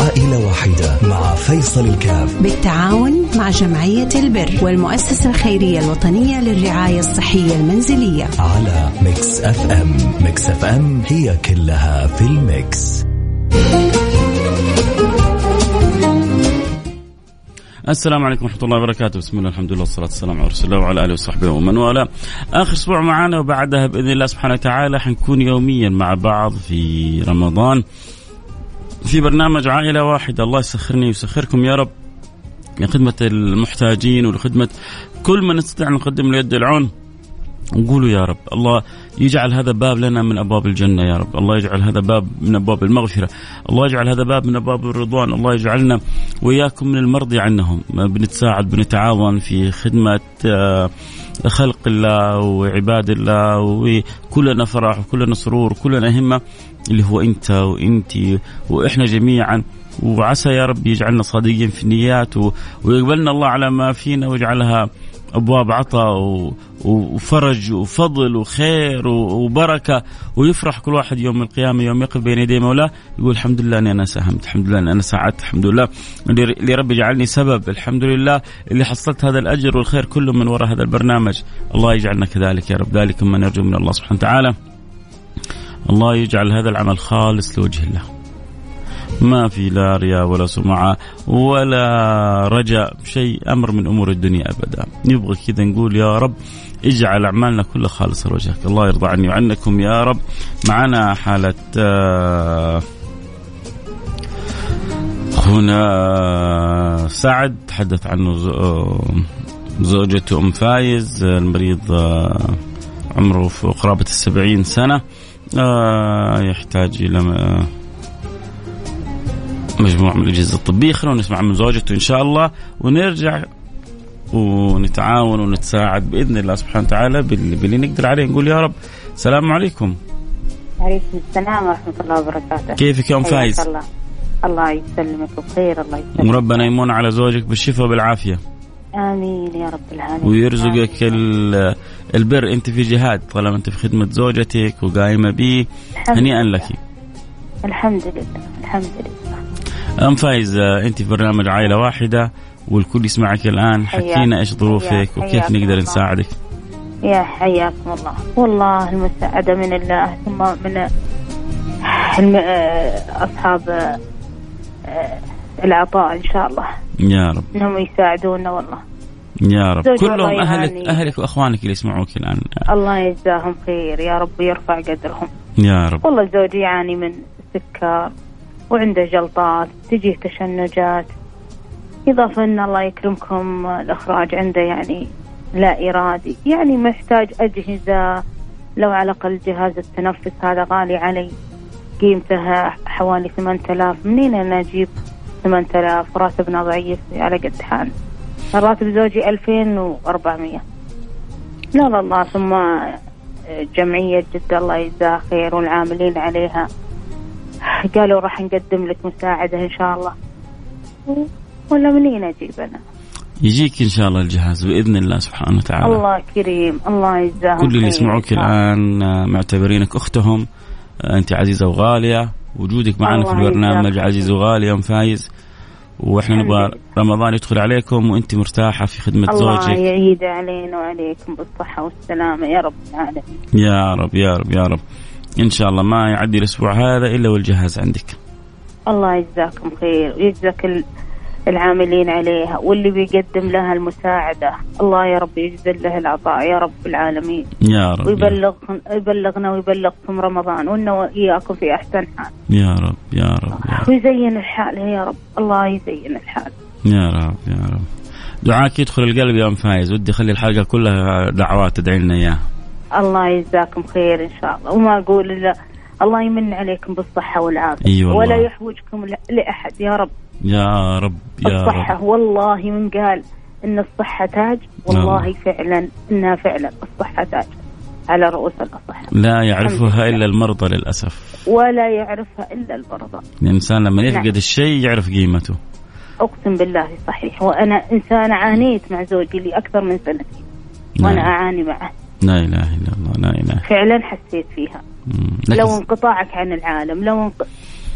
عائلة واحدة مع فيصل الكاف. بالتعاون مع جمعية البر والمؤسسة الخيرية الوطنية للرعاية الصحية المنزلية. على ميكس أف أم. ميكس أف أم هي كلها في ال mix. السلام عليكم ورحمة الله وبركاته، بسم الله الحمد لله والصلاة والسلام على رسول الله وعلى آله وصحبه ومن والاه. آخر أسبوع معنا وبعدها بإذن الله سبحانه وتعالى حنكون يوميا مع بعض في رمضان. في برنامج عائلة واحدة الله يسخرني ويسخركم يا رب. لخدمة المحتاجين ولخدمة كل من نستطيع أن نقدم له يد العون. نقولوا يا رب. الله يجعل هذا باب لنا من أبواب الجنة يا رب. الله يجعل هذا باب من أبواب المغفرة. الله يجعل هذا باب من أبواب الرضوان. الله يجعلنا وإياكم من المرضي عنهم. بنتساعد بنتعاون في خدمة آه، خلق الله وعباد الله وكلنا فرح وكلنا سرور وكلنا همة اللي هو أنت وأنت وإحنا جميعا. وعسى يا رب يجعلنا صادقين في النيات ويقبلنا الله على ما فينا ويجعلها أبواب عطاء وفرج وفضل وخير وبركة ويفرح كل واحد يوم القيامة يوم يقف بين يدي مولاه يقول الحمد لله أني أنا ساهمت، الحمد لله أني أنا ساعدت، الحمد لله اللي ربي جعلني سبب، الحمد لله اللي حصلت هذا الأجر والخير كله من وراء هذا البرنامج، الله يجعلنا كذلك يا رب، ذلك من يرجو من الله سبحانه وتعالى. الله يجعل هذا العمل خالص لوجه الله. ما في لا رياء ولا سمعة ولا رجاء شيء أمر من أمور الدنيا أبدا نبغى كذا نقول يا رب اجعل أعمالنا كلها خالصة لوجهك. الله يرضى عني وعنكم يا رب. معنا حالة آه، هنا سعد تحدث عنه آه، زوجته أم فايز المريض آه، عمره في قرابة السبعين سنة يحتاج إلى مجموعة من الأجهزة الطبية. خلونا نسمع من زوجته إن شاء الله. ونرجع ونتعاون ونتساعد بإذن الله سبحانه وتعالى باللي نقدر عليه نقول يا رب السلام عليكم. وعليكم السلام ورحمة الله وبركاته. كيفك يا أم فايز؟ الله الله يسلمك بخير الله يسلمك. وربنا يمن على زوجك بالشفاء وبالعافيه. آمين يا رب العالمين. ويرزقك البر أنت في جهاد طالما أنت في خدمة زوجتك وقايمة به هنيئا لك. الحمد لله الحمد لله. أم فايز أنت في برنامج عائلة واحدة والكل يسمعك الآن. حكينا إيش ظروفك وكيف نقدر نساعدك. يا حياكم الله. والله المساعدة من الله ثم من الم... أصحاب آه، العطاء إن شاء الله. يا رب. إنهم يساعدونا والله. يا رب. كلهم أهلك أهلك وأخوانك اللي يسمعوك الآن. الله يجزاهم خير. يا رب يرفع قدرهم. يا رب. والله زوجي يعاني من سكر وعنده جلطات تجيه تشنجات. إضافة أن الله يكرمكم الإخراج عنده يعني لا إرادي. يعني محتاج أجهزة لو على الأقل جهاز التنفس هذا غالي علي. قيمته حوالي 8000 منين أنا أجيب 8000 راتبنا ضعيف على قد حال. راتب زوجي 2400 لا لا الله ثم جمعية جدة الله يجزاها خير والعاملين عليها. قالوا راح نقدم لك مساعدة إن شاء الله. ولا منين أجيب أنا؟ يجيك إن شاء الله الجهاز بإذن الله سبحانه وتعالى. الله كريم، الله يجزاهم كل اللي يسمعوك الآن آه، معتبرينك أختهم. آه، أنت عزيزة وغالية. وجودك معنا في البرنامج عزيز وغالي أم فايز. وإحنا نبغى رمضان يدخل عليكم وأنت مرتاحة في خدمة الله زوجك. الله يعيد علينا وعليكم بالصحة والسلامة يا رب العالمين. يا رب يا رب يا رب. إن شاء الله ما يعدي الأسبوع هذا إلا والجهاز عندك. الله يجزاكم خير. ويجزاك العاملين عليها واللي بيقدم لها المساعدة. الله يا رب يجزل له العطاء يا رب العالمين. يا رب ويبلغ يبلغنا ويبلغكم رمضان وإنا وإياكم في أحسن حال. يا رب يا رب, يا رب. ويزين الحال يا رب. الله يزين الحال. يا رب يا رب. دعاك يدخل القلب يا أم فايز. ودي اخلي الحلقة كلها دعوات تدعي لنا إياها. الله يجزاكم خير إن شاء الله. وما أقول إلا الله يمن عليكم بالصحة والعافية. أيوة ولا يحوجكم لأحد. يا رب. يا رب يا الصحة رب. والله من قال إن الصحة تاج والله نعم. فعلا إنها فعلا الصحة تاج. على رؤوس الأصحاء لا يعرفها إلا المرضى للأسف. ولا يعرفها إلا المرضى الإنسان لما يفقد نعم. الشيء يعرف قيمته. أقسم بالله صحيح. وأنا إنسانة عانيت مع زوجي لأكثر من سنتين نعم. وأنا أعاني معه. لا إله إلا الله لا إله. فعلا حسيت فيها. لو انقطاعك عن العالم لو انق...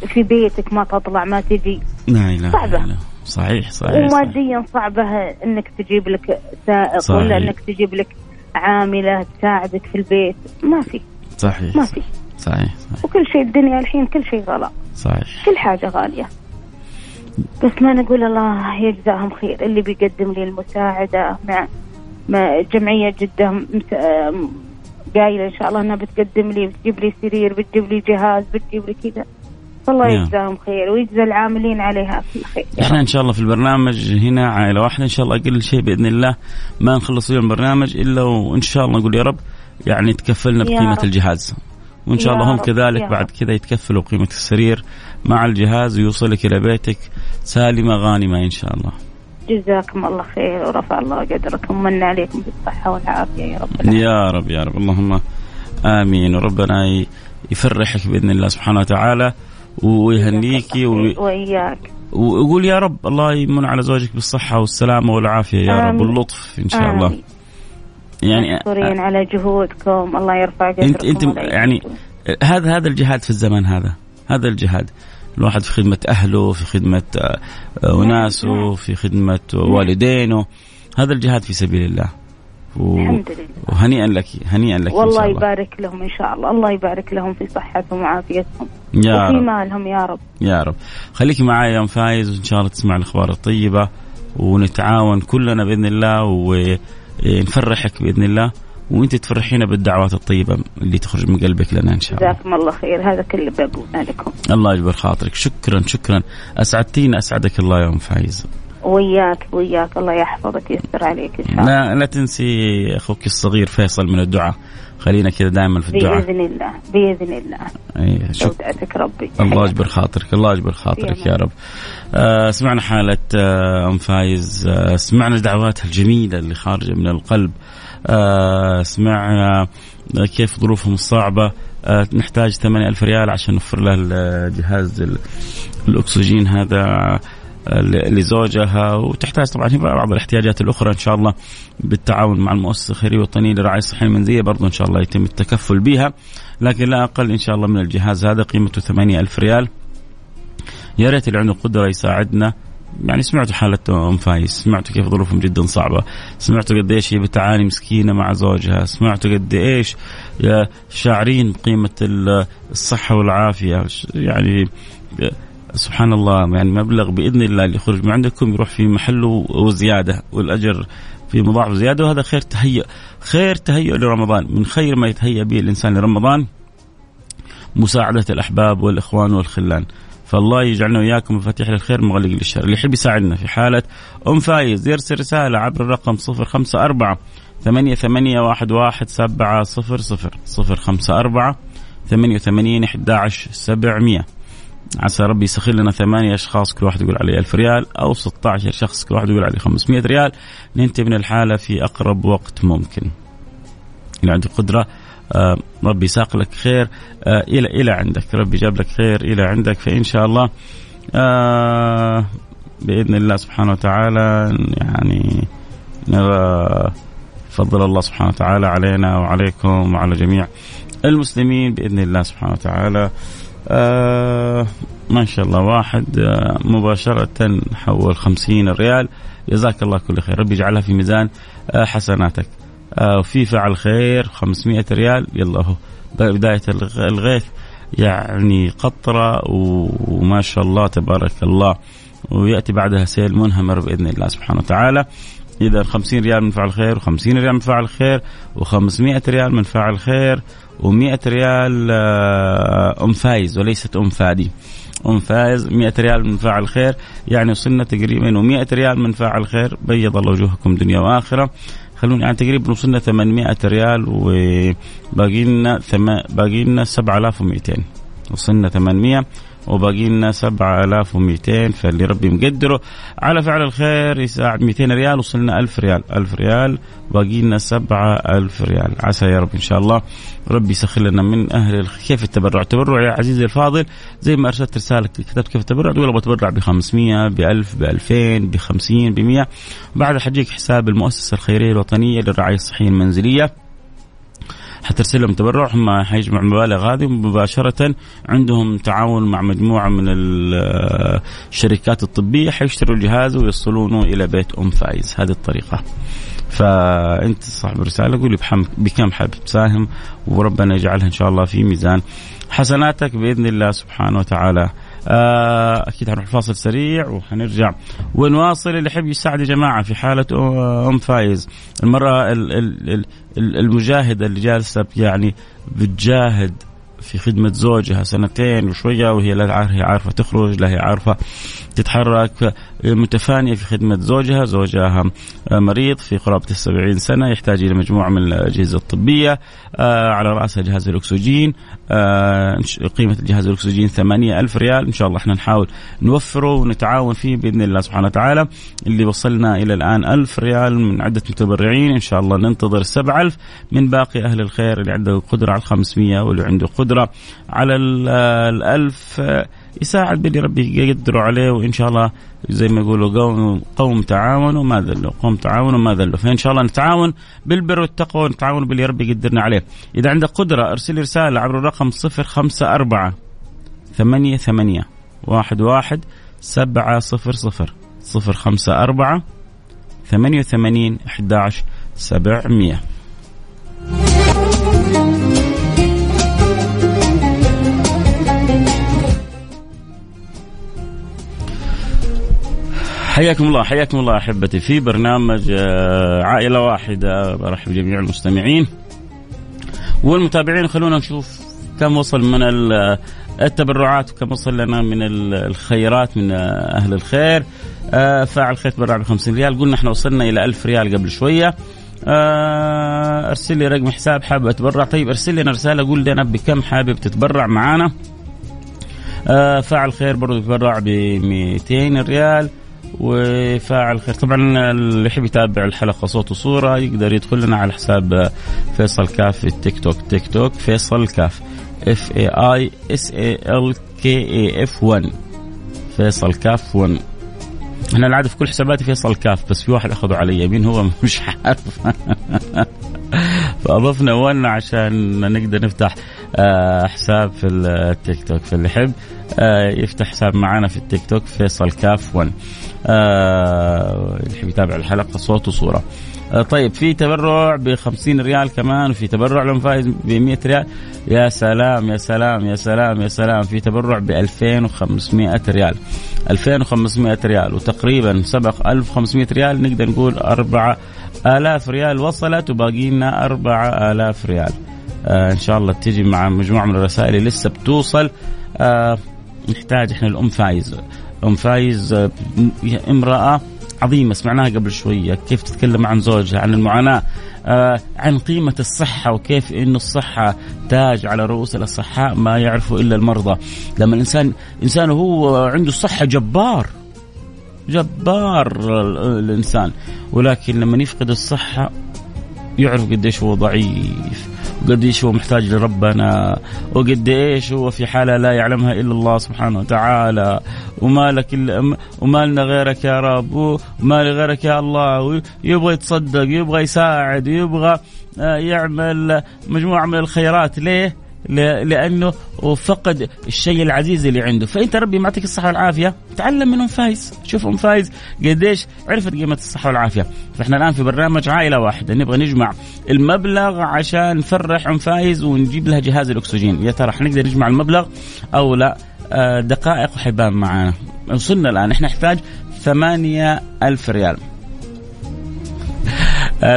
في بيتك ما تطلع ما تجي لا إله صعبة. إلا الله. صحيح صحيح. وماديا صعبة إنك تجيب لك سائق صحيح. ولا إنك تجيب لك عاملة تساعدك في البيت. ما في. صحيح ما في. صحيح صحيح. وكل شيء الدنيا الحين كل شيء غلا صحيح. كل حاجة غالية. بس ما نقول الله يجزاهم خير. اللي بيقدم لي المساعدة مع مع مس- آم، قايلة إن شاء الله إنها بتقدم لي بتجيب لي سرير بتجيب لي جهاز بتجيب لي كذا. الله نعم. يجزاهم خير ويجزى العاملين عليها كل خير إحنا. إن شاء الله في البرنامج هنا عائله واحدة إن شاء الله أقل شيء بإذن الله ما نخلص اليوم البرنامج إلا وإن شاء الله نقول يا رب يعني تكفلنا بقيمة. الجهاز وإن شاء الله هم كذلك بعد. كذا يتكفلوا بقيمه السرير مع الجهاز ويوصلك إلى بيتك سالمة غانمة إن شاء الله جزاكم الله خير ورفع الله قدركم ومن عليكم بالصحة والعافية يا رب العالمين. يا رب يا رب اللهم آمين وربنا يفرحك بإذن الله سبحانه وتعالى ويهنيكي وي- وإياك ويقول يا رب الله يمن على زوجك بالصحة والسلامة والعافية يا رب. واللطف إن شاء الله. يعني مشكورين على جهودكم الله يرفع قدركم انت أنت يعني. هذا هذا الجهاد في الزمن هذا هذا الجهاد الواحد في خدمة أهله في خدمة آه، آه، وناسه في خدمة والدينه هذا الجهاد في سبيل الله و... الحمد لله. وهنيئا لك هنيئا لك إن والله شاء الله. يبارك لهم إن شاء الله. الله يبارك لهم في صحتهم وعافيتهم. يا وفي رب. مالهم يا رب. يا رب. خليك معي يا أم فايز وإن شاء الله تسمع الأخبار الطيبة ونتعاون كلنا بإذن الله ونفرحك بإذن الله وأنت تفرحينا بالدعوات الطيبة اللي تخرج من قلبك لنا إن شاء الله. جزاكم الله خير. هذا كله بقولنا لكم. الله يجبر خاطرك. شكرا شكرا. اسعدتينا أسعدك الله يا أم فايز. وياك وياك. الله يحفظك ويستر عليك إن شاء الله. لا لا تنسي أخوك الصغير فيصل من الدعاء. خلينا كذا دائما في الدعاء. بإذن الله بإذن الله. شكرا. ودعتك ربي. الله يجبر خاطرك الله يجبر خاطرك يا رب. آه سمعنا حالة آه أم فايز. آه سمعنا دعواتها الجميلة اللي خارجة من القلب. آه سمعنا كيف ظروفهم الصعبة. آه نحتاج ثمانية ألف ريال عشان نوفر لها الجهاز ال- الأكسجين هذا. آه، لزوجها وتحتاج طبعا هي بعض الاحتياجات الأخرى إن شاء الله بالتعاون مع المؤسسة الخيرية الوطنية للرعاية الصحية المنزلية برضو إن شاء الله يتم التكفل بها. لكن لا أقل إن شاء الله من الجهاز هذا قيمته ثمانية ألف ريال. يا ريت اللي عنده قدره يساعدنا. يعني سمعتوا حالة أم فايز سمعتوا كيف ظروفهم جدا صعبة سمعتوا قد إيش هي بتعاني مسكينة مع زوجها سمعتوا قد إيش شاعرين بقيمة ال- الصحة والعافية يعني سبحان الله يعني مبلغ بإذن الله اللي يخرج من عندكم يروح في محله وزيادة والأجر في مضاعف زيادة وهذا خير تهيئ خير تهيئ لرمضان من خير ما يتهيأ به الإنسان لرمضان مساعدة الأحباب والإخوان والخلان. فالله يجعلنا وإياكم مفاتيح للخير مغلق للشر. اللي يحب يساعدنا في حالة أم فايز يرسل رسالة عبر الرقم 054 ثمانية ثمانية واحد واحد سبعة صفر صفر صفر خمسة أربعة ثمانية وثمانين إحدى عشر سبعمية. عسى ربي يسخر لنا ثمانية أشخاص كل واحد يقول عليه ألف ريال أو 16 شخص كل واحد يقول عليه 500 ريال. ننتهي من الحالة في أقرب وقت ممكن. اللي عنده قدرة. آه ربي ساق لك خير. آه إلى إلى عندك. ربي جاب لك خير إلى عندك فإن شاء الله. آه بإذن الله سبحانه وتعالى يعني نرى فضل الله سبحانه وتعالى علينا وعليكم وعلى جميع المسلمين بإذن الله سبحانه وتعالى. آه ما شاء الله واحد آه مباشرة حول خمسين ريال. جزاك الله كل خير. ربي يجعلها في ميزان آه حسناتك. آه وفي فعل خير 500 ريال. يلا هو. بداية الغ- الغيث يعني قطرة وما شاء الله تبارك الله. ويأتي بعدها سيل منهمر بإذن الله سبحانه وتعالى. إذا 50 ريال من فعل خير و50 ريال من فعل خير و500 ريال من فعل خير و100 ريال آه، أم فايز وليست أم فادي. أم فايز 100 ريال من فاعل خير يعني وصلنا تقريبا و100 ريال من فاعل خير. بيض الله وجوهكم دنيا وآخرة. خلوني يعني تقريبا وصلنا 800 ريال وباقي لنا ثم... باقي لنا 7200 وصلنا 800 وباقي لنا 7200 فاللي ربي مقدره. على فعل الخير يساعد 200 ريال وصلنا 1000 ريال. 1000 ريال باقي لنا 7000 ريال. عسى يا رب إن شاء الله ربي يسخر لنا من أهل. كيف التبرع؟ التبرع يا عزيزي الفاضل زي ما أرسلت رسالة كتبت كيف التبرع تقول أبغى اتبرع ب 500 ب 1000 ب 2000 ب 50 ب 100 بعد حجيك حساب المؤسسة الخيرية الوطنية للرعاية الصحية المنزلية. حترسل لهم تبرع هم حيجمعوا المبالغ هذه مباشره عندهم تعاون مع مجموعة من الشركات الطبية حيشتروا الجهاز ويوصلونه إلى بيت أم فايز. هذه الطريقة. فأنت صاحب الرسالة قولي بكم حابب تساهم؟ وربنا يجعلها إن شاء الله في ميزان حسناتك بإذن الله سبحانه وتعالى. أكيد حنروح فاصل سريع وحنرجع. ونواصل اللي يحب يساعد يا جماعة في حالة ام فايز. المراه المجاهده اللي جالسة يعني بتجاهد في خدمة زوجها سنتين وشوية وهي لا هي عارفة تخرج لا هي عارفة تتحرك متفانية في خدمة زوجها. زوجها مريض في قرابة السبعين سنة يحتاج إلى مجموعة من الأجهزة الطبية آه، على رأسها جهاز الأكسجين آه، قيمة جهاز الأكسجين ثمانية ألف ريال. إن شاء الله إحنا نحاول نوفره ونتعاون فيه بإذن الله سبحانه وتعالى. اللي وصلنا إلى الآن ألف ريال من عدة متبرعين. إن شاء الله ننتظر السبع ألف من باقي أهل الخير اللي عنده قدرة على الخمسمية واللي عنده قدرة على الألف. يساعد باللي ربي يقدروا عليه وإن شاء الله زي ما يقولوا قوم قوم تعاونوا ما ذلوا قوم تعاونوا ما ذلوا. فإن شاء الله نتعاون بالبر والتقوى ونتعاون باللي ربي يقدرنا عليه. إذا عندك قدرة أرسل رسالة عبر الرقم 054 ثمانية ثمانية واحد واحد سبعة صفر صفر صفر خمسة أربعة ثمانية وثمانين أحد سبعمية. حياكم الله حياكم الله أحبتي. في برنامج آه، عائلة واحدة. برحب بجميع المستمعين والمتابعين. خلونا نشوف كم وصل من التبرعات وكم وصل لنا من الخيرات من أهل الخير. آه، فاعل خير تبرع ب 50 ريال. قلنا إحنا وصلنا إلى 1000 ريال قبل شوية. آه، ارسل لي رقم حساب حابب أتبرع. طيب ارسل لنا رسالة قول لنا بكم حابب تتبرع معانا. فاعل خير برضو يتبرع ب 200 ريال. وفاعل خير. طبعا اللي يحب يتابع الحلقة صوت وصورة يقدر يدخل لنا على حساب فيصل كاف في التيك توك. تيك توك فيصل كاف. F A I S A L K A F 1 فيصل كاف 1 أنا العادة في كل حساباتي فيصل كاف بس في واحد أخذه علي مين هو مش عارف. فأضفنا one عشان نقدر نفتح. حساب في التيك توك فاللي يحب. آه، يفتح حساب معنا في التيك توك فيصل كاف 1 آه، اللي يحب يتابع الحلقة صوت وصورة. طيب في تبرع ب 50 ريال كمان وفي تبرع لهم فايز ب 100 ريال. يا سلام يا سلام يا سلام يا سلام. في تبرع ب 2500 ريال. 2500 ريال وتقريبا سبق 1500 ريال. نقدر نقول 4000 ريال وصلت وباقي لنا 4000 ريال. آه إن شاء الله تجي مع مجموعة من الرسائل اللي لسه بتوصل. آه نحتاج إحنا الأم فايز. أم فايز آه امرأة عظيمة سمعناها قبل شوية. كيف تتكلم عن زوجها عن المعاناة آه عن قيمة الصحة وكيف أن الصحة تاج على رؤوس الأصحاء ما يعرفه إلا المرضى. لما الإنسان إنسان هو عنده الصحة جبار جبار الإنسان. ولكن لما يفقد الصحة يعرف قديش هو ضعيف. وقد إيش هو محتاج لربنا وقد إيش هو في حالة لا يعلمها إلا الله سبحانه وتعالى. وما لك الا وما لنا غيرك يا رب وما لغيرك يا الله. يبغى يتصدق يبغى يساعد يبغى آه، يعمل مجموعة من الخيرات. ليه؟ لأنه فقد الشيء العزيز اللي عنده. فأنت ربي معطيك الصحة والعافية. تعلم من ام فايز. شوف ام فايز. قديش عرفت قيمة الصحة والعافية. فإحنا الآن في برنامج عائلة واحدة. نبغى نجمع المبلغ عشان نفرح ام فايز ونجيب لها جهاز الأكسجين. يا ترى حنقدر نجمع المبلغ أو لا؟ آه، دقائق وحيبان معانا. وصلنا الآن. إحنا نحتاج ثمانية ألف ريال.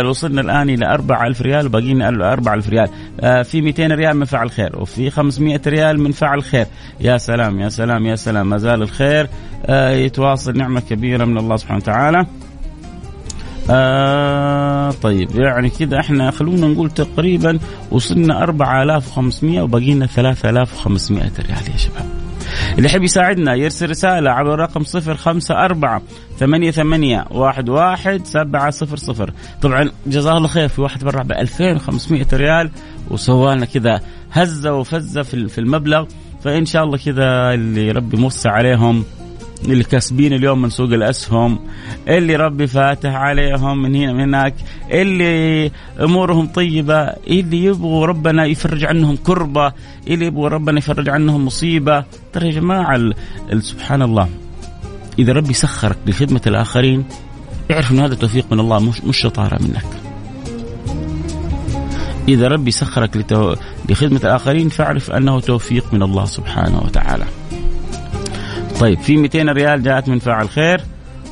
وصلنا الآن إلى 4000 ريال وباقي لنا 4000 ريال. آه، في 200 ريال من فعل خير وفي 500 ريال من فعل خير. يا سلام يا سلام يا سلام. ما زال الخير آه، يتواصل نعمة كبيرة من الله سبحانه وتعالى. آه طيب يعني كذا إحنا خلونا نقول تقريبا وصلنا 4500 وباقي لنا 3500 ريال يا شباب. اللي يحب يساعدنا يرسل رسالة على الرقم صفر خمسة أربعة ثمانية ثمانية واحد واحد سبعة صفر صفر. طبعا جزاه الله خير في واحد برع ب 2500 ريال وسوى لنا كذا هزة وفزة في المبلغ. فإن شاء الله كذا اللي ربي موسع عليهم اللي كاسبين اليوم من سوق الأسهم اللي ربي فاتح عليهم من هنا من هناك اللي أمورهم طيبة اللي يبغوا ربنا يفرج عنهم كربة اللي يبغوا ربنا يفرج عنهم مصيبة ترى يا جماعة سبحان الله إذا ربي سخرك لخدمة الآخرين اعرف إن هذا توفيق من الله مش مش شطارة منك إذا ربي سخرك. لخدمة الآخرين فاعرف أنه توفيق من الله سبحانه وتعالى طيب في 200 ريال جاءت من فاعل خير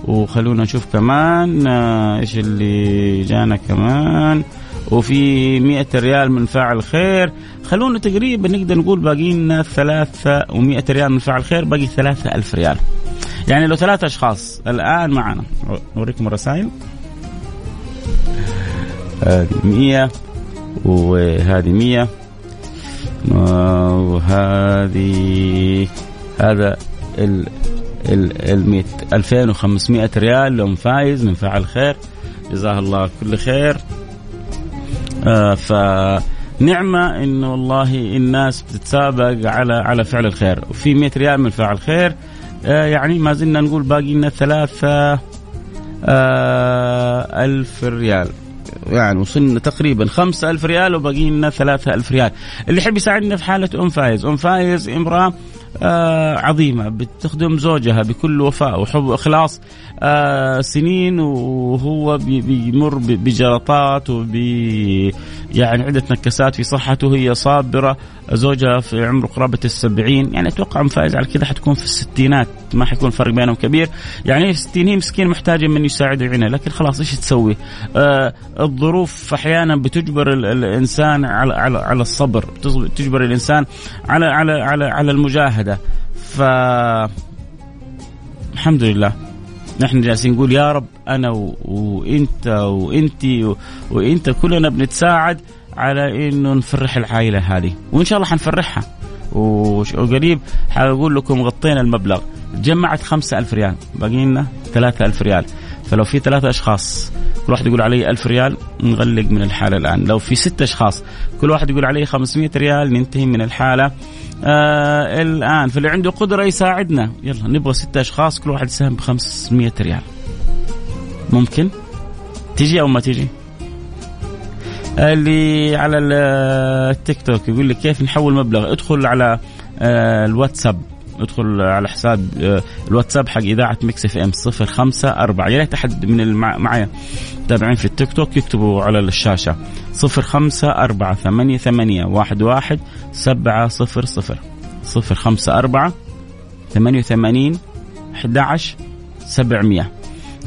وخلونا نشوف كمان آه، إيش اللي جانا كمان؟ وفي 100 ريال من فاعل خير. خلونا تقريبا نقدر نقول باقي لنا 300 ريال من فاعل خير باقي 3000 ريال. يعني لو ثلاثة أشخاص الآن معنا. أوريكم الرسائل. هذه 100 وهذه 100 وهذه هذا ال ال ال 2500 ريال. لهم فايز من فعل خير. جزاه الله كل خير. آه فنعمة انه والله الناس بتتسابق على على فعل الخير. وفي 100 ريال من فعل خير. آه يعني ما زلنا نقول باقي لنا ثلاثة آه ألف ريال. يعني وصلنا تقريبا خمسة ألف ريال وباقي لنا ثلاثة ألف ريال. اللي يحب يساعدنا في حالة أم فايز. أم فايز إمرأة عظيمة. بتخدم زوجها بكل وفاء وحب وإخلاص. آه سنين وهو بيمر بجلطات وب يعني عدة نكسات في صحته هي صابرة زوجها في عمره قرابة السبعين. يعني أتوقع فايز على كذا حتكون في الستينات ما حيكون فرق بينهم كبير. يعني في الستين هي مسكين محتاجة من يساعده يعينها لكن خلاص إيش تسوي؟ آه الظروف أحيانا بتجبر الإنسان على على على الصبر تجبر الإنسان على على على على المجاهدة. ف الحمد لله. نحن جالسين نقول يا رب أنا و... وإنت وإنت و... وإنت كلنا بنتساعد على إنه نفرح العائلة هذه. وإن شاء الله حنفرحها. وقريب حأقول لكم غطينا المبلغ. جمعت خمسة ألف ريال. باقي لنا ثلاثة ألف ريال. فلو في ثلاثة أشخاص كل واحد يقول علي ألف ريال نغلق من الحالة الآن. لو في ستة أشخاص كل واحد يقول علي 500 ريال ننتهي من الحالة. آه الآن فاللي عنده قدرة يساعدنا. يلا نبغى ستة أشخاص كل واحد يساهم ب 500 ريال. ممكن؟ تجي أو ما تجي؟ اللي على التيك توك يقول لك كيف نحول مبلغ؟ ادخل على آه، الواتساب. ادخل على حساب آه، الواتساب حق إذاعة ميكس إف إم 054 يا ريت أحد من معايا متابعين في التيك توك يكتبوا على الشاشة. 054 88 11 700 054 88 11 700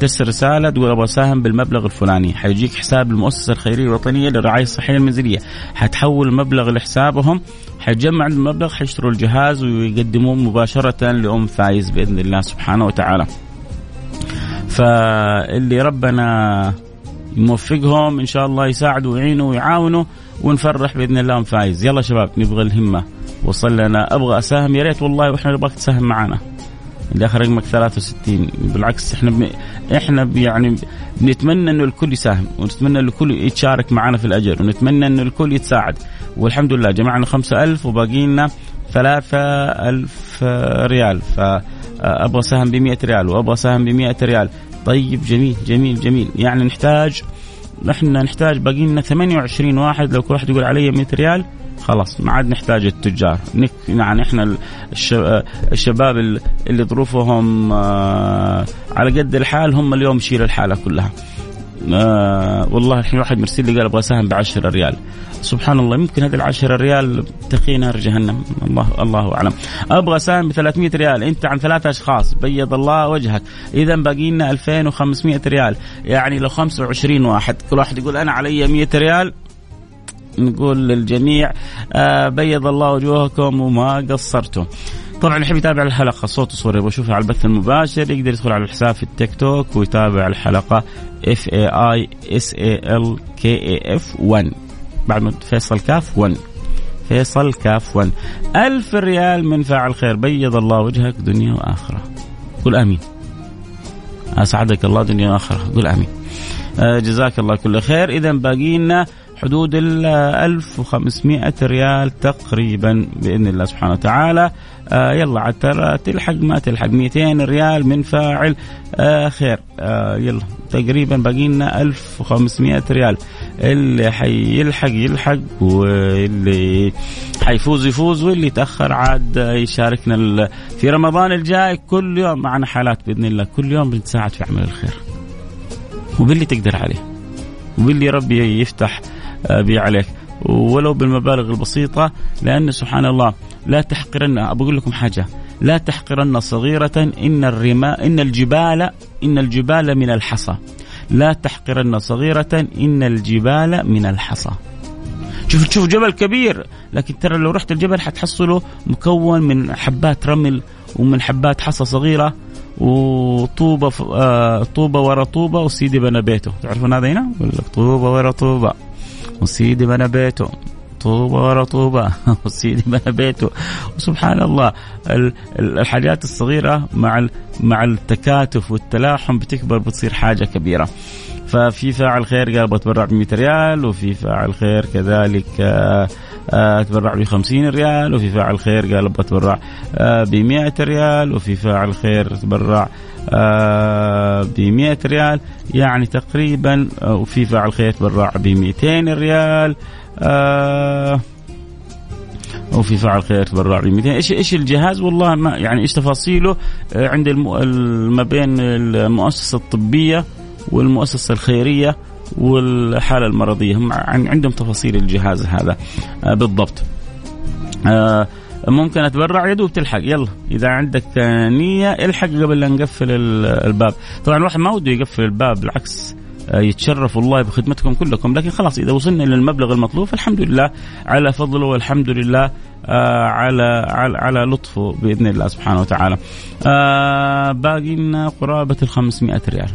ترسل رسالة تقول أبغى أساهم بالمبلغ الفلاني. حيجيك حساب المؤسسة الخيرية الوطنية للرعاية الصحية المنزلية. حتحول المبلغ لحسابهم حيجمع المبلغ حيشتروا الجهاز ويقدموه مباشرة لأم فايز بإذن الله سبحانه وتعالى. فاللي ربنا يوفقهم إن شاء الله يساعدوا ويعينوا ويعاونوا ونفرح بإذن الله أم فايز. يلا شباب نبغى الهمة. وصل لنا أبغى أساهم. يا ريت والله وإحنا نبغاك تساهم معنا اللي آخر رقمك 63 بالعكس إحنا ب... إحنا. يعني نتمنى إنه الكل يساهم ونتمنى إنه الكل يتشارك معنا في الأجر ونتمنى إنه الكل يتساعد. والحمد لله جمعنا 5000 وباقي لنا 3000 ريال. فابغى سهم ب 100 ريال وأبغى سهم ب 100 ريال. طيب جميل جميل جميل. يعني نحتاج إحنا نحتاج باقي لنا 28 واحد. لو كل واحد يقول علي 100 ريال خلاص ما عاد نحتاج التجار. يعني إحنا الشباب اللي ظروفهم آه، على قد الحال هم اليوم يشيل الحالة كلها. والله الحين واحد مرسل لي قال أبغى اساهم ب 10 ريال. سبحان الله يمكن هذه ال 10 ريال تقي نار جهنم. الله الله أعلم. أبغى اساهم ب 300 ريال. أنت عن ثلاثة أشخاص. بيض الله وجهك. إذا باقي لنا 2500 ريال. يعني لو 25 واحد. كل واحد يقول أنا علي 100 ريال. نقول للجميع آه بيض الله وجوهكم وما قصرتم. طبعا يحب يتابع الحلقة صوت وصورة. يبغى يشوفها على البث المباشر يقدر يدخل على الحساب في التيك توك ويتابع الحلقة. F A I S A L K A F 1 بعد ما فيصل كاف 1 فيصل كاف 1 ألف ريال من فاعل خير. بيض الله وجهك دنيا وآخرة. قل آمين. أسعدك الله دنيا وآخرة. قل آمين. آه جزاك الله كل خير. إذا باقي لنا حدود ال 1500 ريال تقريبا بإذن الله سبحانه وتعالى. آه يلا عاد ترى تلحق ما تلحق. 200 ريال من فاعل. آه خير. آه يلا تقريبا باقي لنا 1500 ريال. اللي حيلحق يلحق واللي حيفوز يفوز واللي تاخر عاد يشاركنا في رمضان الجاي كل يوم معنا حالات بإذن الله. كل يوم بنتساعد في عمل الخير. وباللي تقدر عليه. وباللي ربي يفتح بي عليك. ولو بالمبالغ البسيطة لأن سبحان الله لا تحقرن بقول لكم حاجة لا تحقرن صغيرة إن الرماء إن الجبال إن الجبال من الحصى. لا تحقرن صغيرة إن الجبال من الحصى. شوف تشوف جبل كبير لكن ترى لو رحت الجبل حتحصله مكون من حبات رمل ومن حبات حصى صغيرة وطوبة آه طوبة ورا طوبة وسيدي بنى بيته. تعرفون هذا هنا؟ يقول لك طوبة ورا طوبة. وسيدي بنى بيته. طوبة ورا طوبة وسيدي بنى بيته. وسبحان الله الحاجات الصغيرة مع مع التكاتف والتلاحم بتكبر بتصير حاجة كبيرة. ففي فاعل خير قال بتبرع ب 100 ريال وفي فاعل خير كذلك آه، آه، تبرع ب 50 ريال وفي فاعل خير قال بتبرع آه، ب 100 ريال وفي فاعل خير تبرع ب 100 ريال يعني تقريبا وفي فاعل خير تبرع ب 200 ريال وفي فاعل خير تبرع ب 200 إيش إيش الجهاز؟ والله ما يعني إيش تفاصيله؟ عند ما بين المؤسسة الطبية والمؤسسة الخيرية والحالة المرضية. هم عندهم تفاصيل الجهاز هذا آه، بالضبط. آه، ممكن أتبرع يدوب تلحق. يلا. إذا عندك نية الحق قبل لا نقفل الباب. طبعا الواحد ما وده يقفل الباب بالعكس آه، يتشرف الله بخدمتكم كلكم. لكن خلاص إذا وصلنا إلى المبلغ المطلوب فالحمد لله على فضله والحمد لله على على على لطفه بإذن الله سبحانه وتعالى. باقي لنا قرابة ال 500 ريال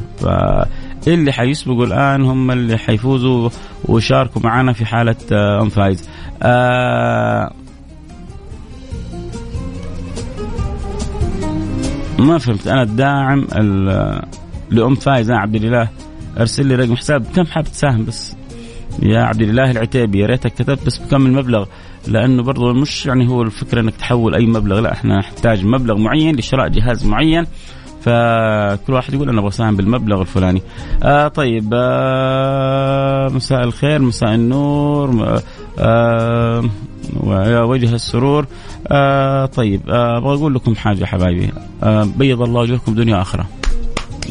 اللي حيسبقوا الآن هم اللي حيفوزوا ويشاركوا معنا في حالة آه، ام فايز ما فهمت. أنا الداعم لأم فايز. أنا عبد الإله أرسل لي رقم حساب. كم حاب تساهم؟ بس يا عبد الإله العتيبي يا ريتك كتبت بس بكم المبلغ. لأنه برضه مش يعني هو الفكرة إنك تحول أي مبلغ. لا إحنا نحتاج مبلغ معين لشراء جهاز معين. فكل واحد يقول أنا أبغى اساهم بالمبلغ الفلاني. آه طيب آه مساء الخير مساء النور آه وجه السرور. آه طيب آه، أبغى آه أقول لكم حاجة حبايبي. آه بيض الله وجهكم دنيا آخرة.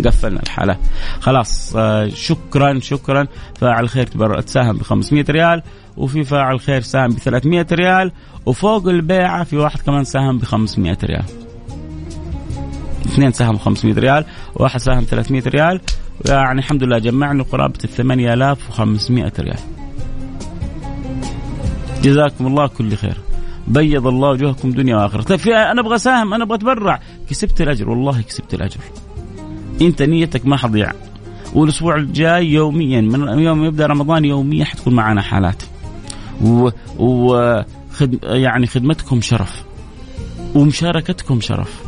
قفلنا الحالة خلاص آه شكرا شكرا. فاعل خير تساهم ب 500 ريال وفي فاعل خير ساهم ب 300 ريال وفوق البيعة في واحد كمان ساهم ب 500 ريال. اثنين ساهموا 500 ريال وواحد ساهم 300 ريال. يعني الحمد لله جمعنا قرابة ال 8500 ريال. جزاكم الله كل خير. بيض الله وجوهكم دنيا وآخرة. طيب في أنا أبغى أساهم أنا أبغى أتبرع. كسبت الأجر والله كسبت الأجر. أنت نيتك ما حضيع والأسبوع الجاي يوميا من يوم يبدأ رمضان يوميا حتكون معنا حالات. و, و خد يعني خدمتكم شرف. ومشاركتكم شرف.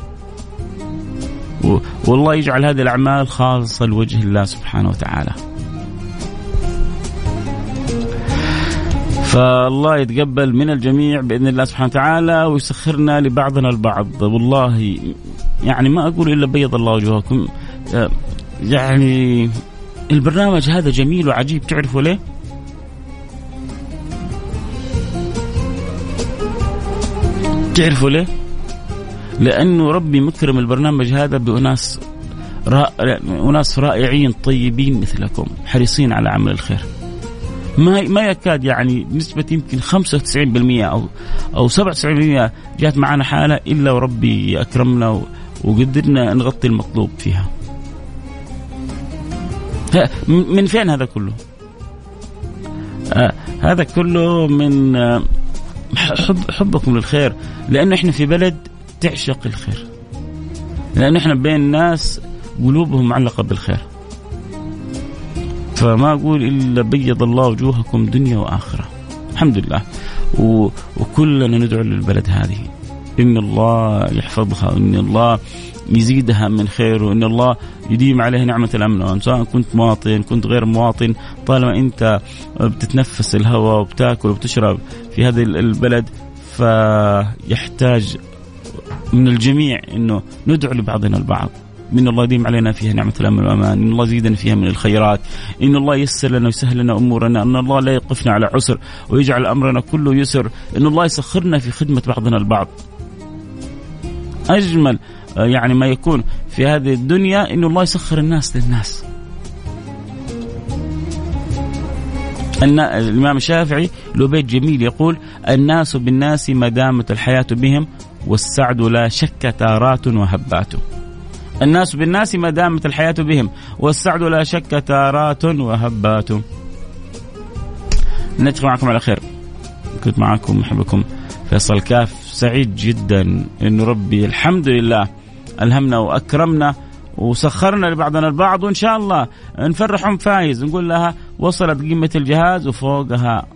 والله يجعل هذه الأعمال خالصة لوجه الله سبحانه وتعالى. فالله يتقبل من الجميع بإذن الله سبحانه وتعالى ويسخرنا لبعضنا البعض والله يعني ما أقول إلا بيض الله وجوهكم يعني البرنامج هذا جميل وعجيب تعرفوا ليه؟ تعرفوا ليه؟ لأنه ربي مكرم البرنامج هذا بأناس رائع أناس رائعين طيبين مثلكم حريصين على عمل الخير. ما ما يكاد يعني نسبة يمكن 95% أو أو 97% جات معنا حالة إلا وربي أكرمنا وقدرنا نغطي المطلوب فيها. من فين هذا كله؟ آه هذا كله من آه حب حبكم للخير لأنه إحنا في بلد تعشق الخير لأن إحنا بين ناس قلوبهم معلقة بالخير فما أقول إلا بيض الله وجوهكم دنيا وآخرة. الحمد لله. وكلنا ندعو للبلد هذه. إن الله يحفظها وإن الله يزيدها من خير وان الله يديم عليه نعمة الأمن سواء كنت مواطن كنت غير مواطن طالما أنت بتتنفس الهواء وبتأكل وبتشرب في هذه البلد فيحتاج من الجميع إنه ندعو لبعضنا البعض. من الله يديم علينا فيها نعمة الأمن والأمان إن الله يزيدنا فيها من الخيرات إن الله يسر لنا ويسهل لنا أمورنا أن الله لا يقفنا على عسر ويجعل أمرنا كله يسر إن الله يسخرنا في خدمة بعضنا البعض. أجمل آه، يعني ما يكون في هذه الدنيا إن الله يسخر الناس للناس. أن الإمام الشافعي له بيت جميل يقول الناس بالناس ما دامت الحياة بهم والسعد لا شك تارات وهبات. الناس بالناس ما دامت الحياة بهم والسعد لا شك تارات وهبات. ندخل معكم على خير. كنت معكم محبكم فيصل كاف سعيد جدا. انه ربي الحمد لله ألهمنا وأكرمنا وسخرنا لبعضنا البعض وإن شاء الله نفرح ام فايز. نقول لها وصلت قمة الجهاز وفوقها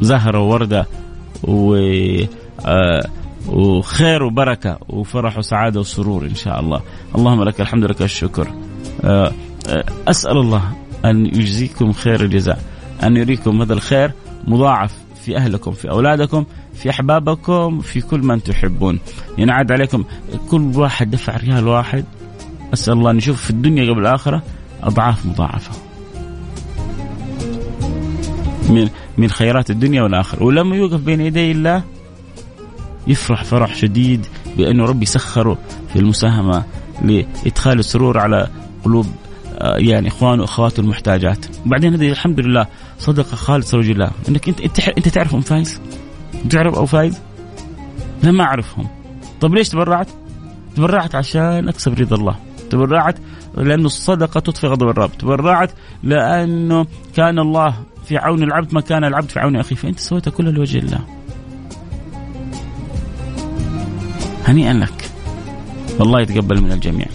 زهرة ووردة و آه وخير وبركة وفرح وسعادة وسرور إن شاء الله. اللهم لك الحمد لك الشكر. آه، آه، أسأل الله أن يجزيكم خير الجزاء أن يريكم هذا الخير مضاعف في أهلكم في أولادكم في أحبابكم في كل من تحبون. ينعاد عليكم. كل واحد دفع ريال واحد. أسأل الله أن يشوف في الدنيا قبل الآخرة أضعاف مضاعفة. من من خيرات الدنيا والآخرة. ولما يوقف بين يدي الله يفرح فرح شديد بأنه ربي سخره في المساهمة لإدخال السرور على قلوب آه، يعني إخوانه وأخواته المحتاجات. وبعدين هذه الحمد لله صدقة خالصة لوجه الله. إنك انت أنت أنت تعرف ام فايز؟ تعرف أو فايز؟ لا ما أعرفهم. طيب ليش تبرعت؟ تبرعت عشان أكسب رضا الله. تبرعت لأنه الصدقة تطفي غضب الرب. تبرعت لأنه كان الله في عون العبد ما كان العبد في عون أخيه. فأنت سويتها كلها لوجه الله. هنيئا لك. والله يتقبل من الجميع.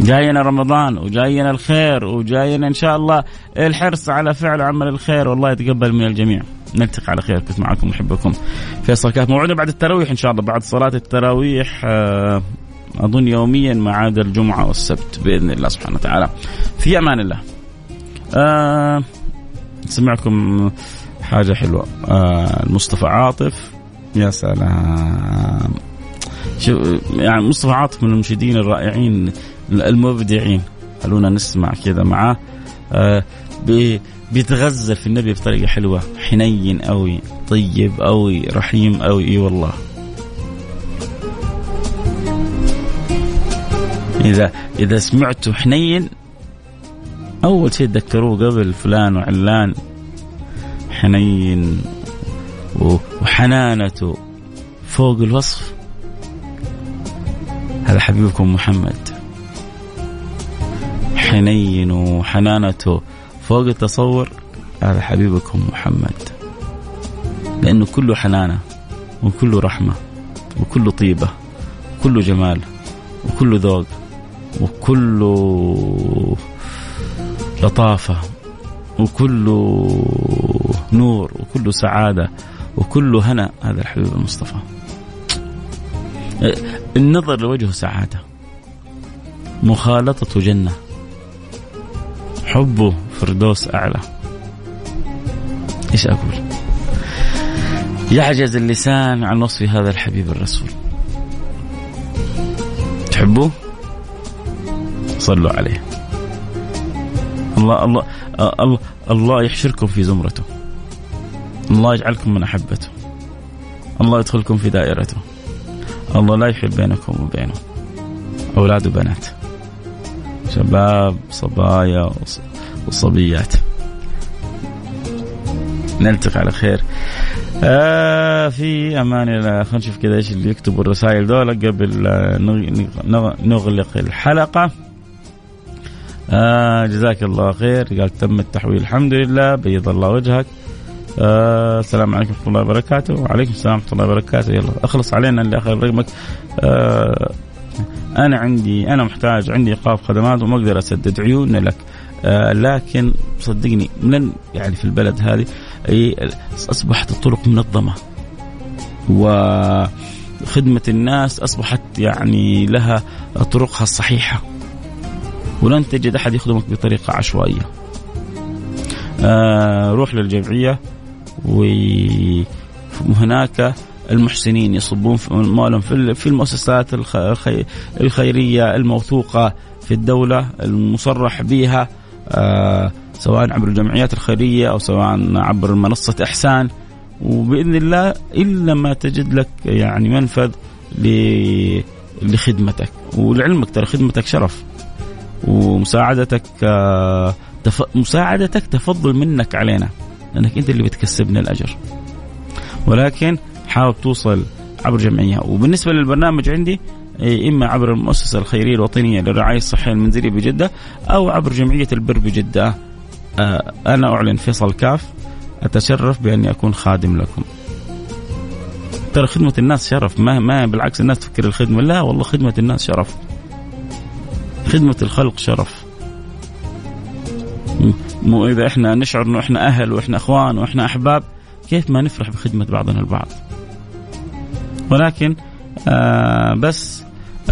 جاينا رمضان وجاينا الخير وجاينا إن شاء الله الحرص على فعل عمل الخير والله يتقبل من الجميع. نلتقي على خير كنت معكم محبكم فيصل كاف موعدنا بعد التراويح إن شاء الله بعد صلاة التراويح آه، أظن يوميا ما عدا الجمعة والسبت بإذن الله سبحانه وتعالى. في أمان الله. آه سمعكم حاجة حلوة. آه المصطفى عاطف. يا سلام. يعني مصطفى عاطف من المنشدين الرائعين المبدعين. خلونا نسمع كذا معاه. آه بيتغزل في النبي بطريقة حلوة. حنين قوي طيب قوي رحيم قوي إي والله. إذا إذا سمعتوا حنين أول شيء تذكروه قبل فلان وعلان. حنين وحنانته فوق الوصف. هذا حبيبكم محمد. حنين وحنانته. فوق التصور هذا حبيبكم محمد. لأنه كله حنانة وكله رحمة وكله طيبة وكله جمال وكله ذوق وكله لطافة وكله نور وكله سعادة وكله هنا. هذا الحبيب المصطفى. النظر لوجهه سعادة. مخالطته جنة. حبه فردوس أعلى. إيش أقول؟ يعجز اللسان عن وصف هذا الحبيب الرسول. تحبوه؟ صلوا عليه. الله الله الله الله يحشركم في زمرته. الله يجعلكم من أحبته. الله يدخلكم في دائرته. الله لا يحل بينكم وبينه. أولاد وبنات. شباب صبايا وصبيات. نلتقي على خير. آه في أمان الله. خلينا نشوف كذا إيش اللي يكتبوا الرسائل دول قبل آه، نغلق الحلقة. آه جزاك الله خير. قال تم التحويل. الحمد لله. بيض الله وجهك. آه السلام عليكم ورحمة الله وبركاته. وعليكم السلام ورحمة الله وبركاته. يلا أخلص علينا اللي آخر رقمك. آه أنا عندي أنا محتاج عندي إيقاف خدمات وما أقدر أسدد عيوننا لك. آه لكن صدقني من يعني في البلد هذه أصبحت الطرق منظمة. و خدمة الناس أصبحت يعني لها طرقها الصحيحة. ولن تجد أحد يخدمك بطريقة عشوائية. آه روح للجمعية. وهناك المحسنين يصبون اموالهم في المؤسسات الخيرية الموثوقة في الدولة المصرح بها آه، سواء عبر الجمعيات الخيرية أو سواء عبر منصة إحسان. وبإذن الله إلا ما تجد لك يعني منفذ لخدمتك. ولعلمك ترى خدمتك شرف. ومساعدتك آه، مساعدتك تفضل منك علينا. لأنك أنت اللي بتكسبنا الأجر. ولكن حاول توصل عبر جمعية. وبالنسبة للبرنامج عندي إيه، إما عبر المؤسسة الخيرية الوطنية للرعايه الصحيه المنزلية بجدة أو عبر جمعية البر بجدة. آه، أنا أعلن فيصل كاف أتشرف بأني أكون خادم لكم. ترى خدمة الناس شرف. ما ما بالعكس الناس تفكر الخدمة. لا والله خدمة الناس شرف. خدمة الخلق شرف. مو إذا إحنا نشعر إنه إحنا أهل وإحنا أخوان وإحنا أحباب كيف ما نفرح بخدمة بعضنا البعض؟ ولكن آه بس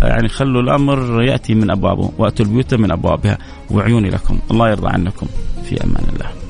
آه يعني خلوا الأمر يأتي من أبوابه وأتوا البيوت من أبوابها وعيوني لكم الله يرضى عنكم في أمان الله.